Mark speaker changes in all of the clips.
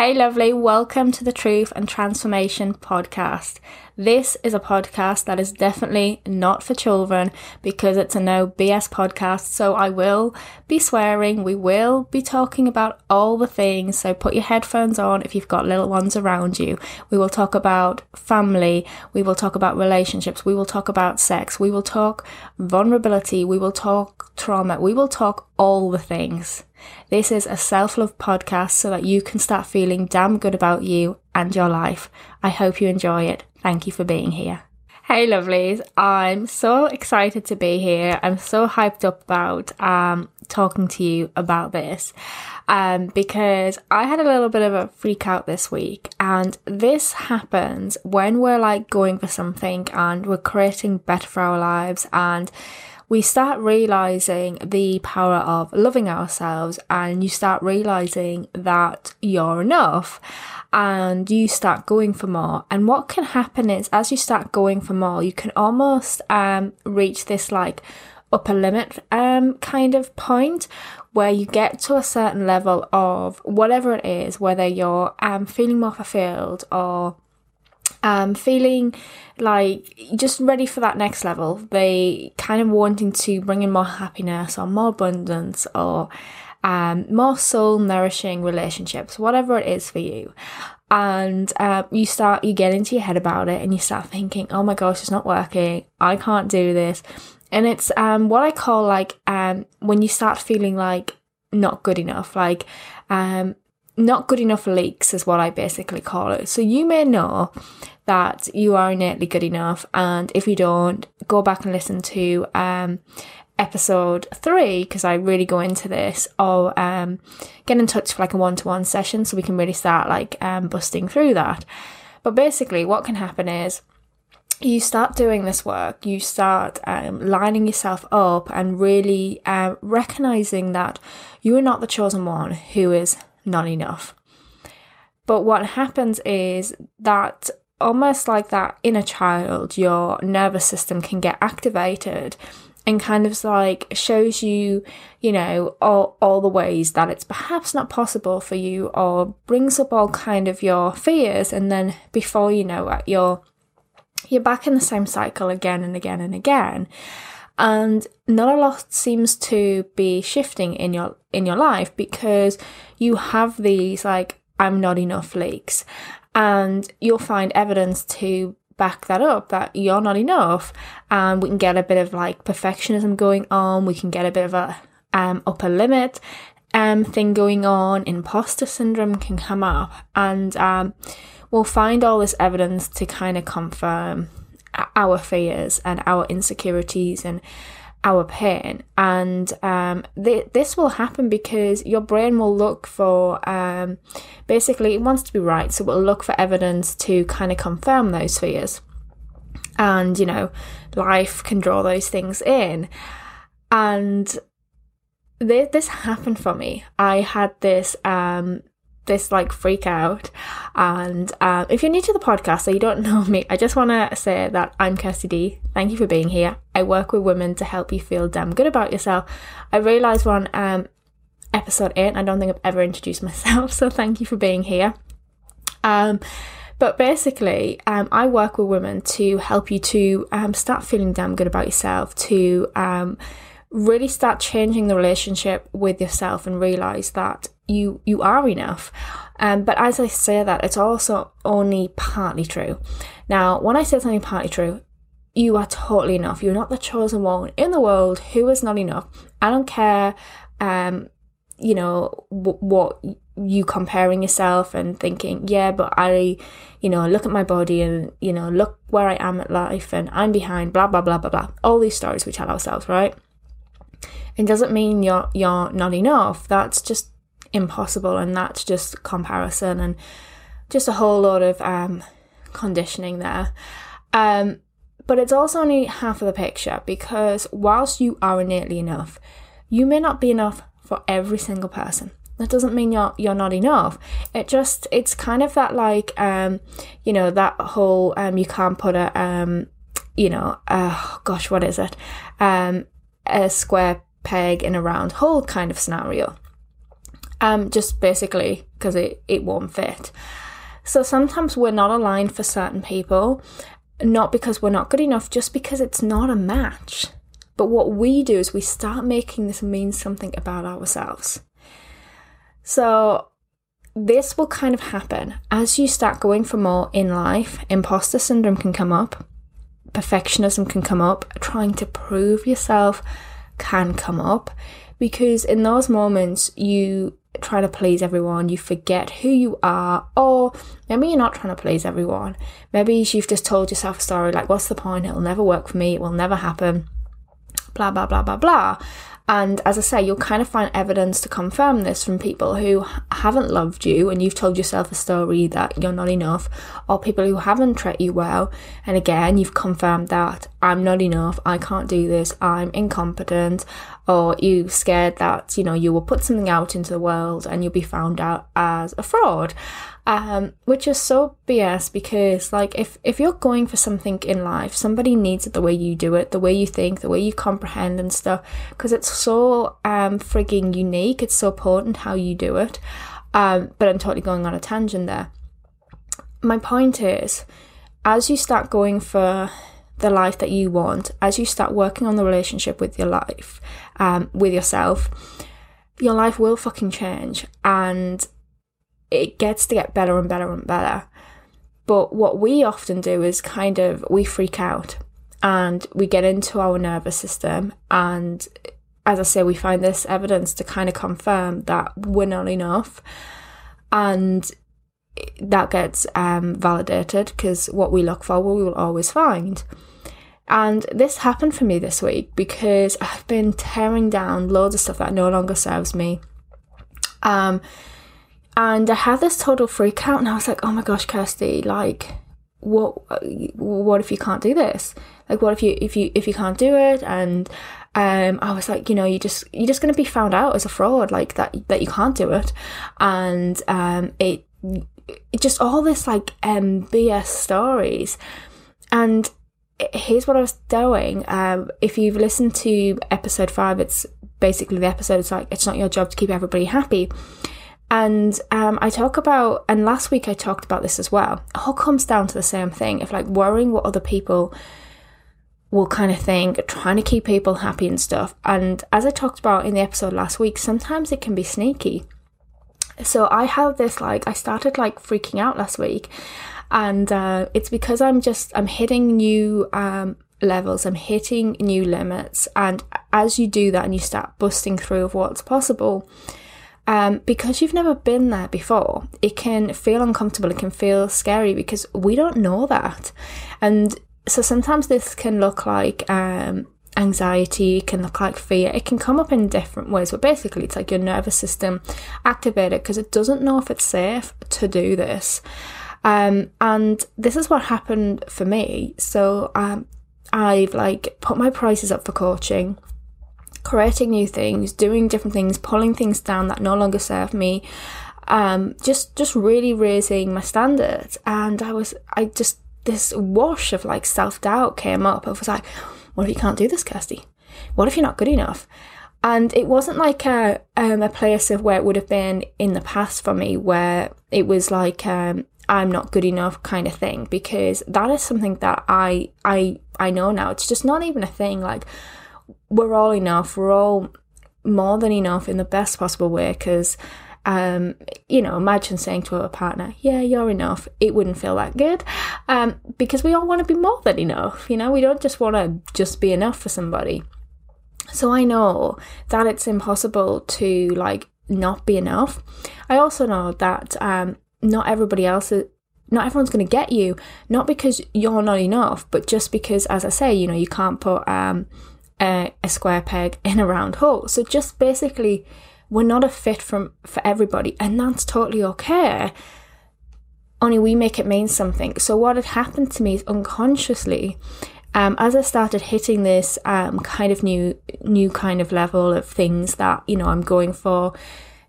Speaker 1: Hey, lovely, welcome to the Truth and Transformation podcast. This is a podcast that is definitely not for children because it's a no BS podcast. So I will be swearing, we will be talking about all the things. So put your headphones on if you've got little ones around you. We will talk about family, we will talk about relationships, we will talk about sex, we will talk vulnerability, we will talk trauma, we will talk all the things. This is a self love podcast so that you can start feeling damn good about you and your life. I hope you enjoy it. Thank you for being here. Hey lovelies, I'm so excited to be here. I'm so hyped up about um, talking to you about this um, because I had a little bit of a freak out this week, and this happens when we're like going for something and we're creating better for our lives and we start realizing the power of loving ourselves and you start realizing that you're enough and you start going for more. And what can happen is as you start going for more, you can almost um, reach this like upper limit um, kind of point where you get to a certain level of whatever it is, whether you're um, feeling more fulfilled or um, feeling like just ready for that next level. They kind of wanting to bring in more happiness or more abundance or um, more soul nourishing relationships, whatever it is for you. And uh, you start, you get into your head about it and you start thinking, oh my gosh, it's not working. I can't do this. And it's um, what I call like um, when you start feeling like not good enough, like um, not good enough leaks is what I basically call it. So you may know that you are innately good enough, and if you don't, go back and listen to um, episode three because I really go into this, or um, get in touch for like a one to one session so we can really start like um, busting through that. But basically, what can happen is you start doing this work, you start um, lining yourself up and really uh, recognizing that you are not the chosen one who is not enough. But what happens is that almost like that inner child, your nervous system can get activated and kind of like shows you, you know, all, all the ways that it's perhaps not possible for you or brings up all kind of your fears. And then before you know it, you're, you're back in the same cycle again and again and again and not a lot seems to be shifting in your in your life because you have these like I'm not enough leaks. And you'll find evidence to back that up that you're not enough. And we can get a bit of like perfectionism going on. We can get a bit of a um, upper limit um, thing going on. Imposter syndrome can come up. And um, we'll find all this evidence to kind of confirm our fears and our insecurities and our pain. And um, th- this will happen because your brain will look for um, basically, it wants to be right. So it will look for evidence to kind of confirm those fears. And, you know, life can draw those things in. And th- this happened for me. I had this um, this like freak out. And um, if you're new to the podcast so you don't know me, I just want to say that I'm Kirsty D. Thank you for being here. I work with women to help you feel damn good about yourself. I realised we're um, episode 8, I don't think I've ever introduced myself, so thank you for being here. Um, but basically, um, I work with women to help you to um, start feeling damn good about yourself, to um, really start changing the relationship with yourself and realize that you you are enough. Um, but as I say that, it's also only partly true. Now, when I say it's only partly true, you are totally enough. You're not the chosen one in the world who is not enough. I don't care, um, you know, w- what you comparing yourself and thinking, yeah, but I, you know, look at my body and, you know, look where I am at life and I'm behind, blah, blah, blah, blah, blah. All these stories we tell ourselves, right? It doesn't mean you're, you're not enough. That's just impossible and that's just comparison and just a whole lot of um, conditioning there. Um, but it's also only half of the picture because whilst you are innately enough, you may not be enough for every single person. That doesn't mean you're you're not enough. It just it's kind of that like um, you know that whole um, you can't put a um, you know uh, gosh what is it um, a square peg in a round hole kind of scenario um, just basically because it, it won't fit. So sometimes we're not aligned for certain people, not because we're not good enough, just because it's not a match. But what we do is we start making this mean something about ourselves. So this will kind of happen as you start going for more in life. Imposter syndrome can come up, perfectionism can come up, trying to prove yourself can come up because in those moments you try to please everyone, you forget who you are, or maybe you're not trying to please everyone. Maybe you've just told yourself a story like, what's the point? It'll never work for me, it will never happen, blah, blah, blah, blah, blah. And as I say, you'll kind of find evidence to confirm this from people who haven't loved you and you've told yourself a story that you're not enough, or people who haven't treated you well. And again, you've confirmed that I'm not enough, I can't do this, I'm incompetent, or you're scared that, you know, you will put something out into the world and you'll be found out as a fraud um, which is so BS because like if if you're going for something in life, somebody needs it the way you do it, the way you think, the way you comprehend and stuff, because it's so um frigging unique. It's so important how you do it. Um, but I'm totally going on a tangent there. My point is, as you start going for the life that you want, as you start working on the relationship with your life, um, with yourself, your life will fucking change and it gets to get better and better and better. But what we often do is kind of we freak out and we get into our nervous system and as I say, we find this evidence to kind of confirm that we're not enough. And that gets um, validated because what we look for, we will always find. And this happened for me this week because I've been tearing down loads of stuff that no longer serves me. Um, and I had this total freak out, and I was like, "Oh my gosh, Kirsty! Like, what? What if you can't do this? Like, what if you if you if you can't do it?" And um, I was like, you know, you just you're just to be found out as a fraud, like that that you can't do it, and um, it, it just all this like um BS stories, and here's what I was doing. Um, if you've listened to episode five, it's basically the episode. It's like it's not your job to keep everybody happy. And um, I talk about, and last week I talked about this as well. It all comes down to the same thing of like worrying what other people will kind of think, trying to keep people happy and stuff. And as I talked about in the episode last week, sometimes it can be sneaky. So I have this like, I started like freaking out last week, and uh, it's because I'm just, I'm hitting new um, levels, I'm hitting new limits. And as you do that and you start busting through of what's possible, um, because you've never been there before, it can feel uncomfortable, it can feel scary because we don't know that. And so sometimes this can look like um, anxiety, can look like fear, it can come up in different ways, but basically it's like your nervous system activated because it doesn't know if it's safe to do this. Um, and this is what happened for me. So um, I've like put my prices up for coaching creating new things, doing different things, pulling things down that no longer serve me. Um, just just really raising my standards, and I was I just this wash of like self doubt came up. I was like, what if you can't do this, Kirsty? What if you're not good enough? And it wasn't like a um, a place of where it would have been in the past for me, where it was like um, I'm not good enough kind of thing, because that is something that I I I know now. It's just not even a thing. Like we're all enough. We're all more than enough in the best possible way because um, you know, imagine saying to a partner, "Yeah, you're enough." It wouldn't feel that good, um, because we all want to be more than enough. You know, we don't just want to just be enough for somebody. So I know that it's impossible to like not be enough. I also know that um, not everybody else is. Not everyone's going to get you, not because you're not enough, but just because, as I say, you know, you can't put um, a, a square peg in a round hole. So just basically, we're not a fit from for everybody, and that's totally okay. Only we make it mean something. So what had happened to me is unconsciously, um, as I started hitting this um, kind of new new kind of level of things that you know I'm going for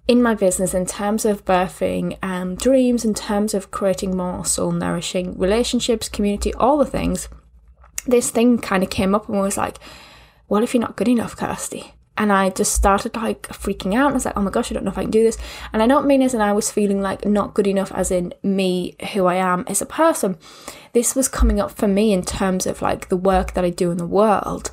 Speaker 1: in my business in terms of birthing um, dreams, in terms of creating more soul nourishing relationships, community, all the things. This thing kind of came up and was like, what if you're not good enough, Kirsty? and I just started like freaking out. I was like, oh my gosh, I don't know if I can do this. And I don't mean as in I was feeling like not good enough, as in me, who I am as a person. This was coming up for me in terms of like the work that I do in the world.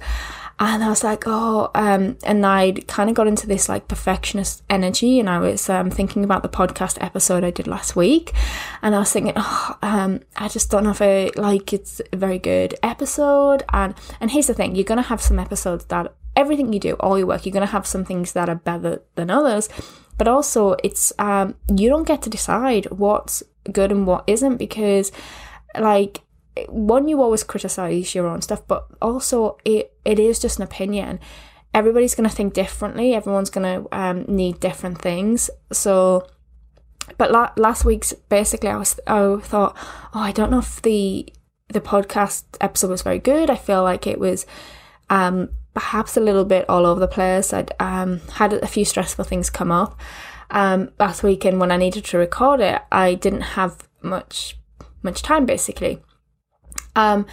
Speaker 1: And I was like, oh, um, and I'd kind of got into this like perfectionist energy. And I was um, thinking about the podcast episode I did last week. And I was thinking, oh, um, I just don't know if I like it's a very good episode. And, and here's the thing you're going to have some episodes that everything you do, all your work, you're going to have some things that are better than others. But also, it's um, you don't get to decide what's good and what isn't because, like, one, you always criticize your own stuff, but also it it is just an opinion. Everybody's going to think differently. Everyone's going to um, need different things. So, but la- last week's basically, I was I thought, oh, I don't know if the the podcast episode was very good. I feel like it was um, perhaps a little bit all over the place. I'd um, had a few stressful things come up um, last weekend when I needed to record it. I didn't have much much time basically. Um,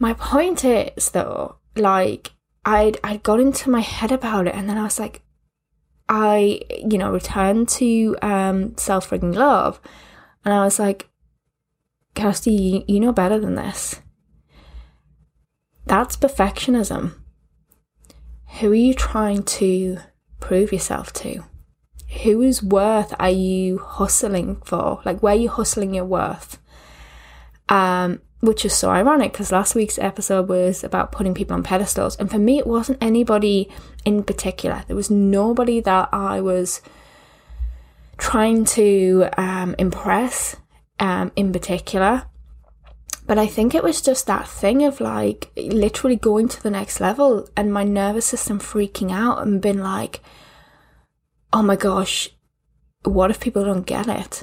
Speaker 1: my point is though, like I'd I'd got into my head about it, and then I was like, I you know returned to um, self frigging love, and I was like, Kirsty, you, you know better than this. That's perfectionism who are you trying to prove yourself to? Whose worth are you hustling for? Like, where are you hustling your worth? Um, which is so ironic because last week's episode was about putting people on pedestals. And for me, it wasn't anybody in particular. There was nobody that I was trying to um, impress um, in particular. But I think it was just that thing of like literally going to the next level and my nervous system freaking out and being like, oh my gosh, what if people don't get it?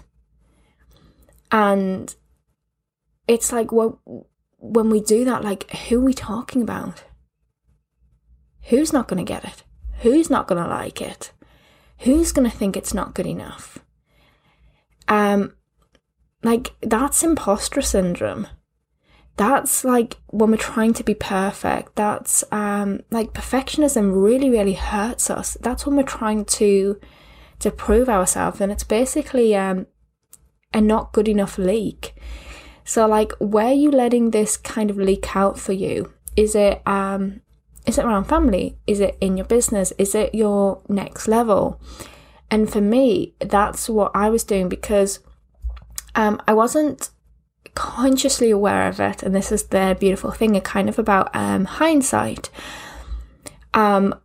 Speaker 1: And it's like, well, when we do that, like, who are we talking about? Who's not going to get it? Who's not going to like it? Who's going to think it's not good enough? Um, like, that's imposter syndrome that's like when we're trying to be perfect that's um like perfectionism really really hurts us that's when we're trying to to prove ourselves and it's basically um a not good enough leak so like where are you letting this kind of leak out for you? Is it um is it around family? Is it in your business? Is it your next level? And for me that's what i was doing because um i wasn't consciously aware of it, and this is the beautiful thing, a kind of about um, hindsight. Um,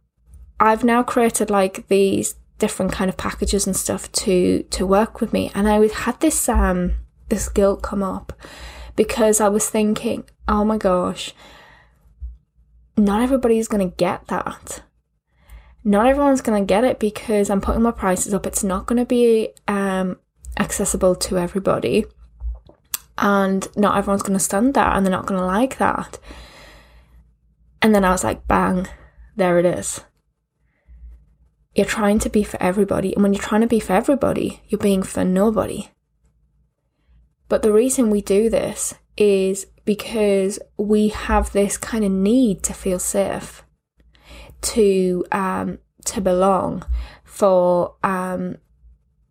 Speaker 1: I've now created like these different kind of packages and stuff to to work with me, and I had this um this guilt come up because I was thinking, oh my gosh, not everybody's gonna get that. Not everyone's gonna get it because I'm putting my prices up. It's not gonna be um accessible to everybody and not everyone's going to stand that and they're not going to like that. And then I was like, bang, there it is. You're trying to be for everybody. And when you're trying to be for everybody, you're being for nobody. But the reason we do this is because we have this kind of need to feel safe, to um, to belong, for um,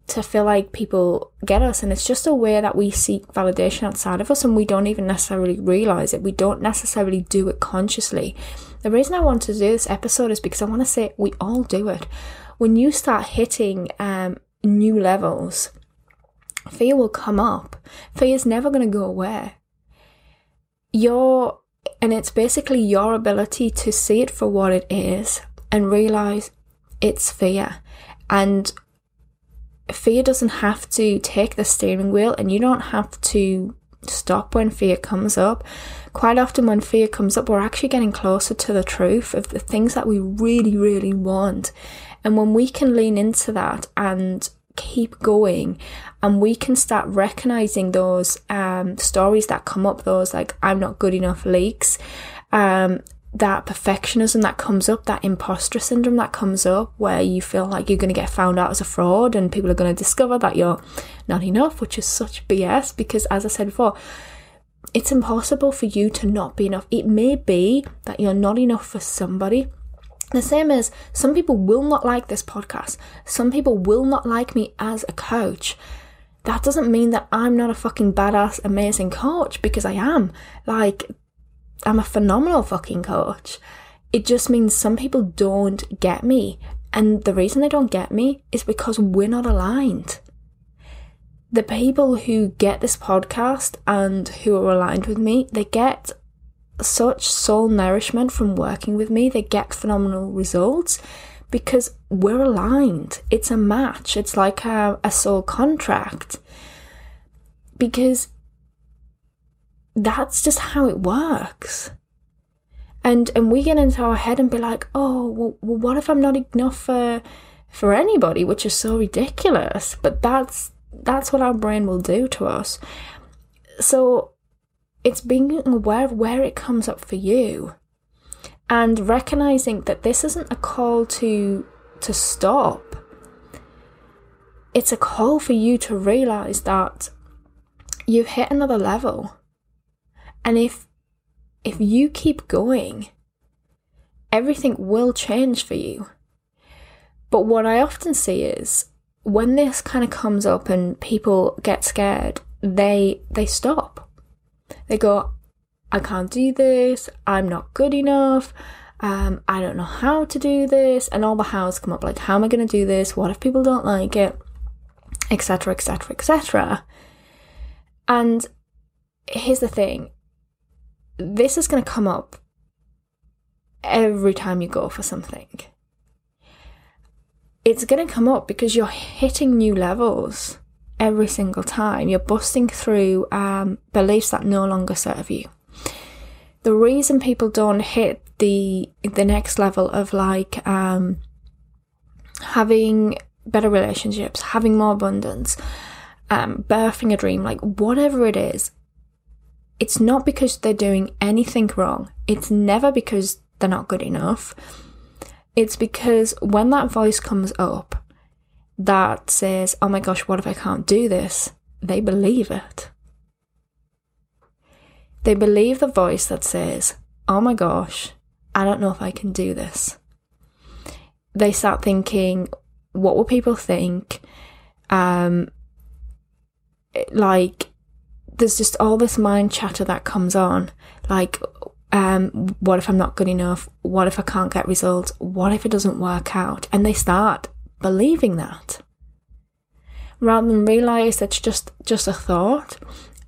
Speaker 1: to feel like people get us. And it's just a way that we seek validation outside of us and we don't even necessarily realize it. We don't necessarily do it consciously. The reason i want to do this episode is because i want to say we all do it. When you start hitting um, new levels fear will come up fear is never going to go away your and it's basically your ability to see it for what it is and realize it's fear and fear doesn't have to take the steering wheel and you don't have to stop when fear comes up. Quite often, when fear comes up, we're actually getting closer to the truth of the things that we really, really want. And when we can lean into that and keep going and we can start recognizing those um, stories that come up, those like, I'm not good enough leaks, um, that perfectionism that comes up, that imposter syndrome that comes up, where you feel like you're going to get found out as a fraud and people are going to discover that you're not enough, which is such BS because, as I said before, it's impossible for you to not be enough. It may be that you're not enough for somebody, The same as some people will not like this podcast. Some people will not like me as a coach. That doesn't mean that I'm not a fucking badass, amazing coach because I am. Like, I'm a phenomenal fucking coach. It just means some people don't get me. And the reason they don't get me is because we're not aligned. The people who get this podcast and who are aligned with me, they get such soul nourishment from working with me. They get phenomenal results because we're aligned. It's a match, it's like a, a soul contract. Because that's just how it works. And and we get into our head and be like, oh, well, well what if I'm not enough for for anybody, which is so ridiculous. But that's that's what our brain will do to us. So it's being aware of where it comes up for you and recognizing that this isn't a call to to stop. It's a call for you to realize that you've hit another level. And if if you keep going everything will change for you. But what i often see is when this kind of comes up and people get scared they they stop they go, I can't do this, I'm not good enough, um, I don't know how to do this, and all the hows come up like, how am I going to do this? What if people don't like it? Etc., etc., etc. And here's the thing this is going to come up every time you go for something. It's going to come up because you're hitting new levels every single time. You're busting through um, beliefs that no longer serve you. The reason people don't hit the the next level of like um, having better relationships, having more abundance, um, birthing a dream, like whatever it is, it's not because they're doing anything wrong. It's never because they're not good enough. It's because when that voice comes up, that says, oh my gosh, what if I can't do this? They believe it. They believe the voice that says, oh my gosh, I don't know if I can do this. They start thinking, what will people think? Um, like, there's just all this mind chatter that comes on. Like, um, what if I'm not good enough? What if I can't get results? What if it doesn't work out? And they start believing that. Rather than realize it's just just a thought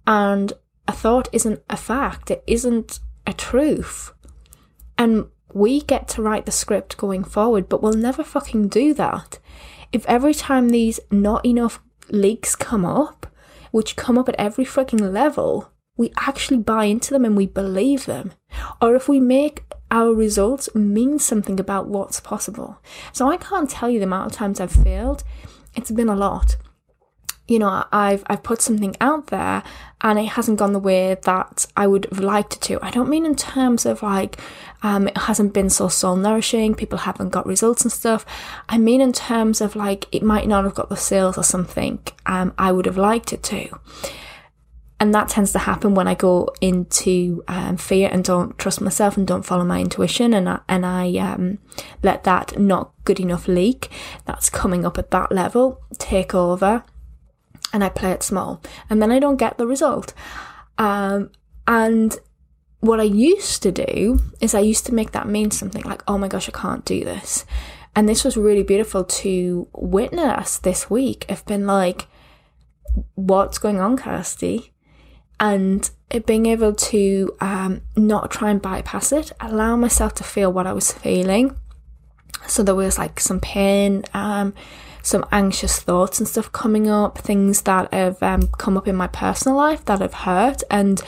Speaker 1: and a thought isn't a fact it isn't a truth. And we get to write the script going forward but we'll never fucking do that. If every time these not enough leaks come up which come up at every fucking level we actually buy into them and we believe them. Or if we make our results mean something about what's possible. So I can't tell you the amount of times I've failed. It's been a lot. You know, I've I've put something out there and it hasn't gone the way that I would have liked it to. I don't mean in terms of like um, it hasn't been so soul nourishing, people haven't got results and stuff. I mean in terms of like it might not have got the sales or something um, I would have liked it to and that tends to happen when I go into um, fear and don't trust myself and don't follow my intuition, and I, and I um, let that not good enough leak that's coming up at that level take over, and I play it small, and then I don't get the result. Um, and what I used to do is I used to make that mean something like, "Oh my gosh, I can't do this," and this was really beautiful to witness this week. I've been like, "What's going on, Kirsty?" And being able to um, not try and bypass it, allow myself to feel what I was feeling. So there was like some pain, um, some anxious thoughts and stuff coming up, things that have um, come up in my personal life that have hurt. And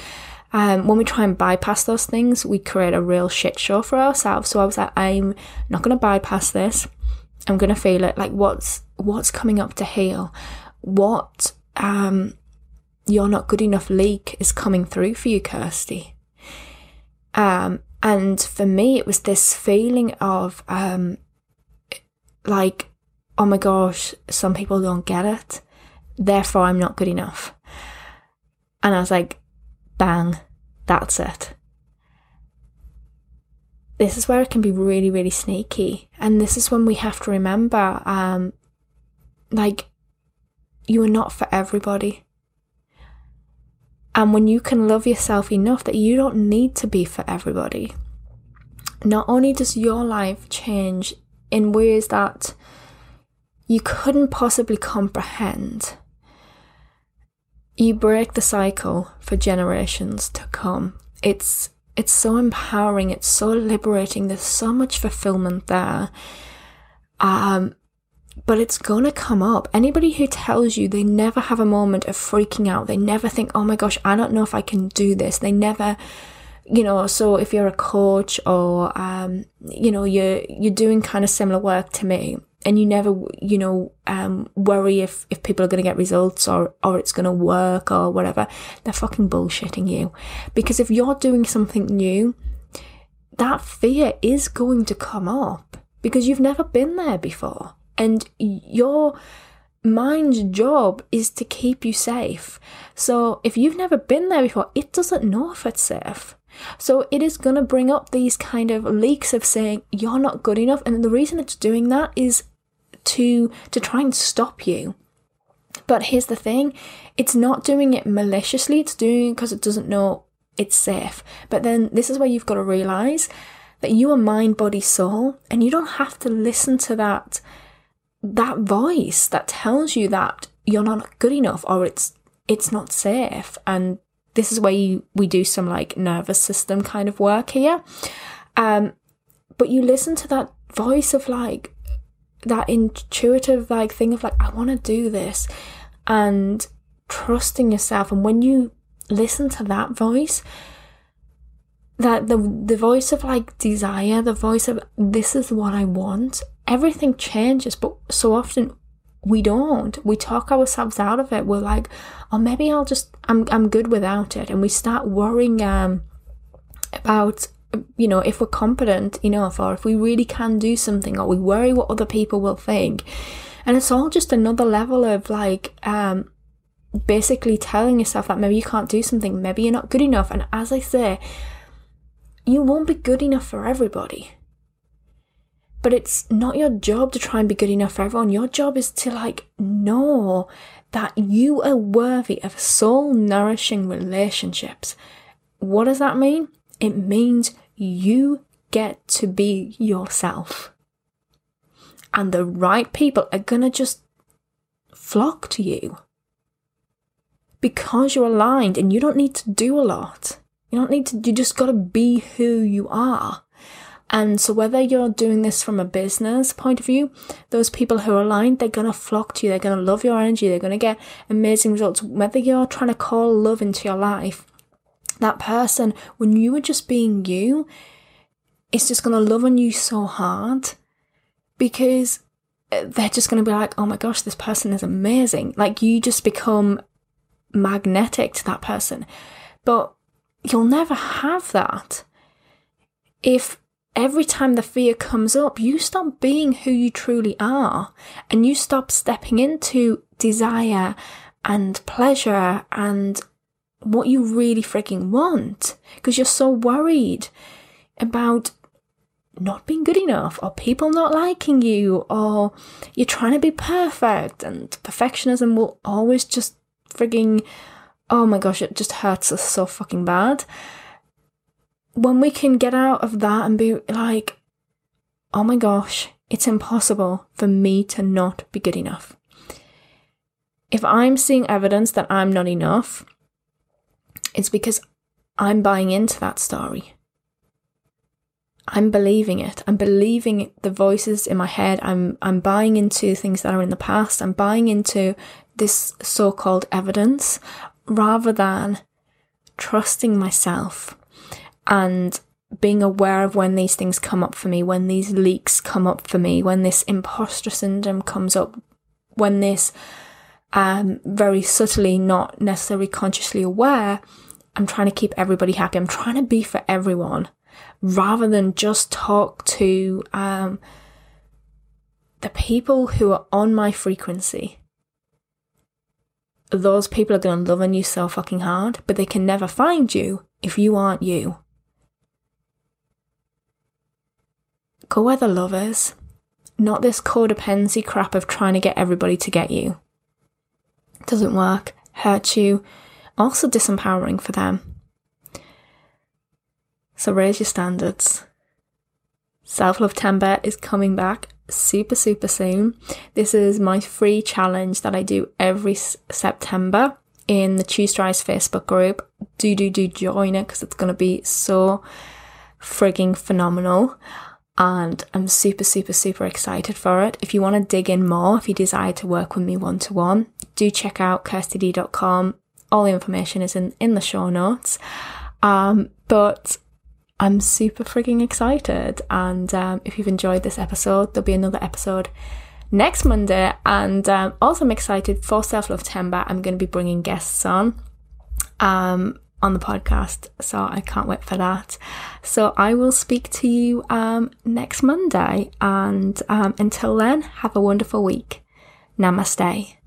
Speaker 1: um, when we try and bypass those things, we create a real shit show for ourselves. So I was like, I'm not going to bypass this. I'm going to feel it. Like what's what's coming up to heal? What um you're not good enough leak is coming through for you, Kirsty. Um, and for me, it was this feeling of um, like, oh my gosh, some people don't get it, therefore I'm not good enough. And I was like, bang, that's it. this is where it can be really, really sneaky. And this is when we have to remember, um, like, you are not for everybody. And when you can love yourself enough that you don't need to be for everybody, not only does your life change in ways that you couldn't possibly comprehend, you break the cycle for generations to come. It's it's so empowering, it's so liberating, there's so much fulfillment there. Um, but it's gonna come up. Anybody who tells you they never have a moment of freaking out, they never think, oh my gosh, I don't know if I can do this, they never you know so if you're a coach or um, you know you're you're doing kind of similar work to me and you never you know um, worry if if people are going to get results or or it's going to work or whatever they're fucking bullshitting you. Because if you're doing something new that fear is going to come up because you've never been there before and your mind's job is to keep you safe. So if you've never been there before, it doesn't know if it's safe. So it is going to bring up these kind of leaks of saying you're not good enough. And the reason it's doing that is to, to try and stop you. But here's the thing it's not doing it maliciously, it's doing it because it doesn't know it's safe. But then this is where you've got to realize that you are mind, body, soul, and you don't have to listen to that that voice that tells you that you're not good enough or it's it's not safe. And this is where you, we do some like nervous system kind of work here. Um but you listen to that voice of like that intuitive like thing of like i want to do this and trusting yourself. And when you listen to that voice that the the voice of like desire the voice of this is what i want everything changes, but so often we don't. We talk ourselves out of it. We're like, oh, maybe I'll just, I'm, I'm good without it. And we start worrying um, about, you know, if we're competent enough or if we really can do something or we worry what other people will think. And it's all just another level of like, um, basically telling yourself that maybe you can't do something, maybe you're not good enough. And as I say, you won't be good enough for everybody. But it's not your job to try and be good enough for everyone. Your job is to like know that you are worthy of soul nourishing relationships. What does that mean? It means you get to be yourself. And the right people are gonna just flock to you because you're aligned and you don't need to do a lot. You don't need to, you just gotta be who you are. And so, whether you're doing this from a business point of view, those people who are aligned, they're going to flock to you. They're going to love your energy. They're going to get amazing results. Whether you're trying to call love into your life, that person, when you are just being you, is just going to love on you so hard because uh, they're just going to be like, oh my gosh, this person is amazing. Like, you just become magnetic to that person. But you'll never have that if every time the fear comes up, you stop being who you truly are and you stop stepping into desire and pleasure and what you really freaking want because you're so worried about not being good enough or people not liking you or you're trying to be perfect and perfectionism will always just frigging oh my gosh it just hurts us so fucking bad when we can get out of that and be like, oh my gosh, it's impossible for me to not be good enough. If I'm seeing evidence that I'm not enough, it's because I'm buying into that story. I'm believing it. I'm believing the voices in my head. I'm I'm buying into things that are in the past. I'm buying into this so-called evidence rather than trusting myself and being aware of when these things come up for me, when these leaks come up for me, when this imposter syndrome comes up, when this um, very subtly, not necessarily consciously aware, I'm trying to keep everybody happy. I'm trying to be for everyone rather than just talk to um, the people who are on my frequency. Those people are going to love on you so fucking hard, but they can never find you if you aren't you. Go where the love is, not this codependency crap of trying to get everybody to get you. doesn't work, hurts you, also disempowering for them. So raise your standards. Self Love Timber is coming back super, super soon. This is my free challenge that I do every s- September in the Choose to Facebook group. Do, do, do join it because it's going to be so frigging phenomenal. And I'm super, super, super excited for it. If you want to dig in more, if you desire to work with me one to one, do check out kirstyd.com. All the information is in, in the show notes. Um, but I'm super frigging excited. And um, if you've enjoyed this episode, there'll be another episode next Monday. And um, also, I'm excited for Self Love Timber. I'm going to be bringing guests on um, on the podcast. So I can't wait for that. So I will speak to you um, next Monday. And um, until then, have a wonderful week. Namaste.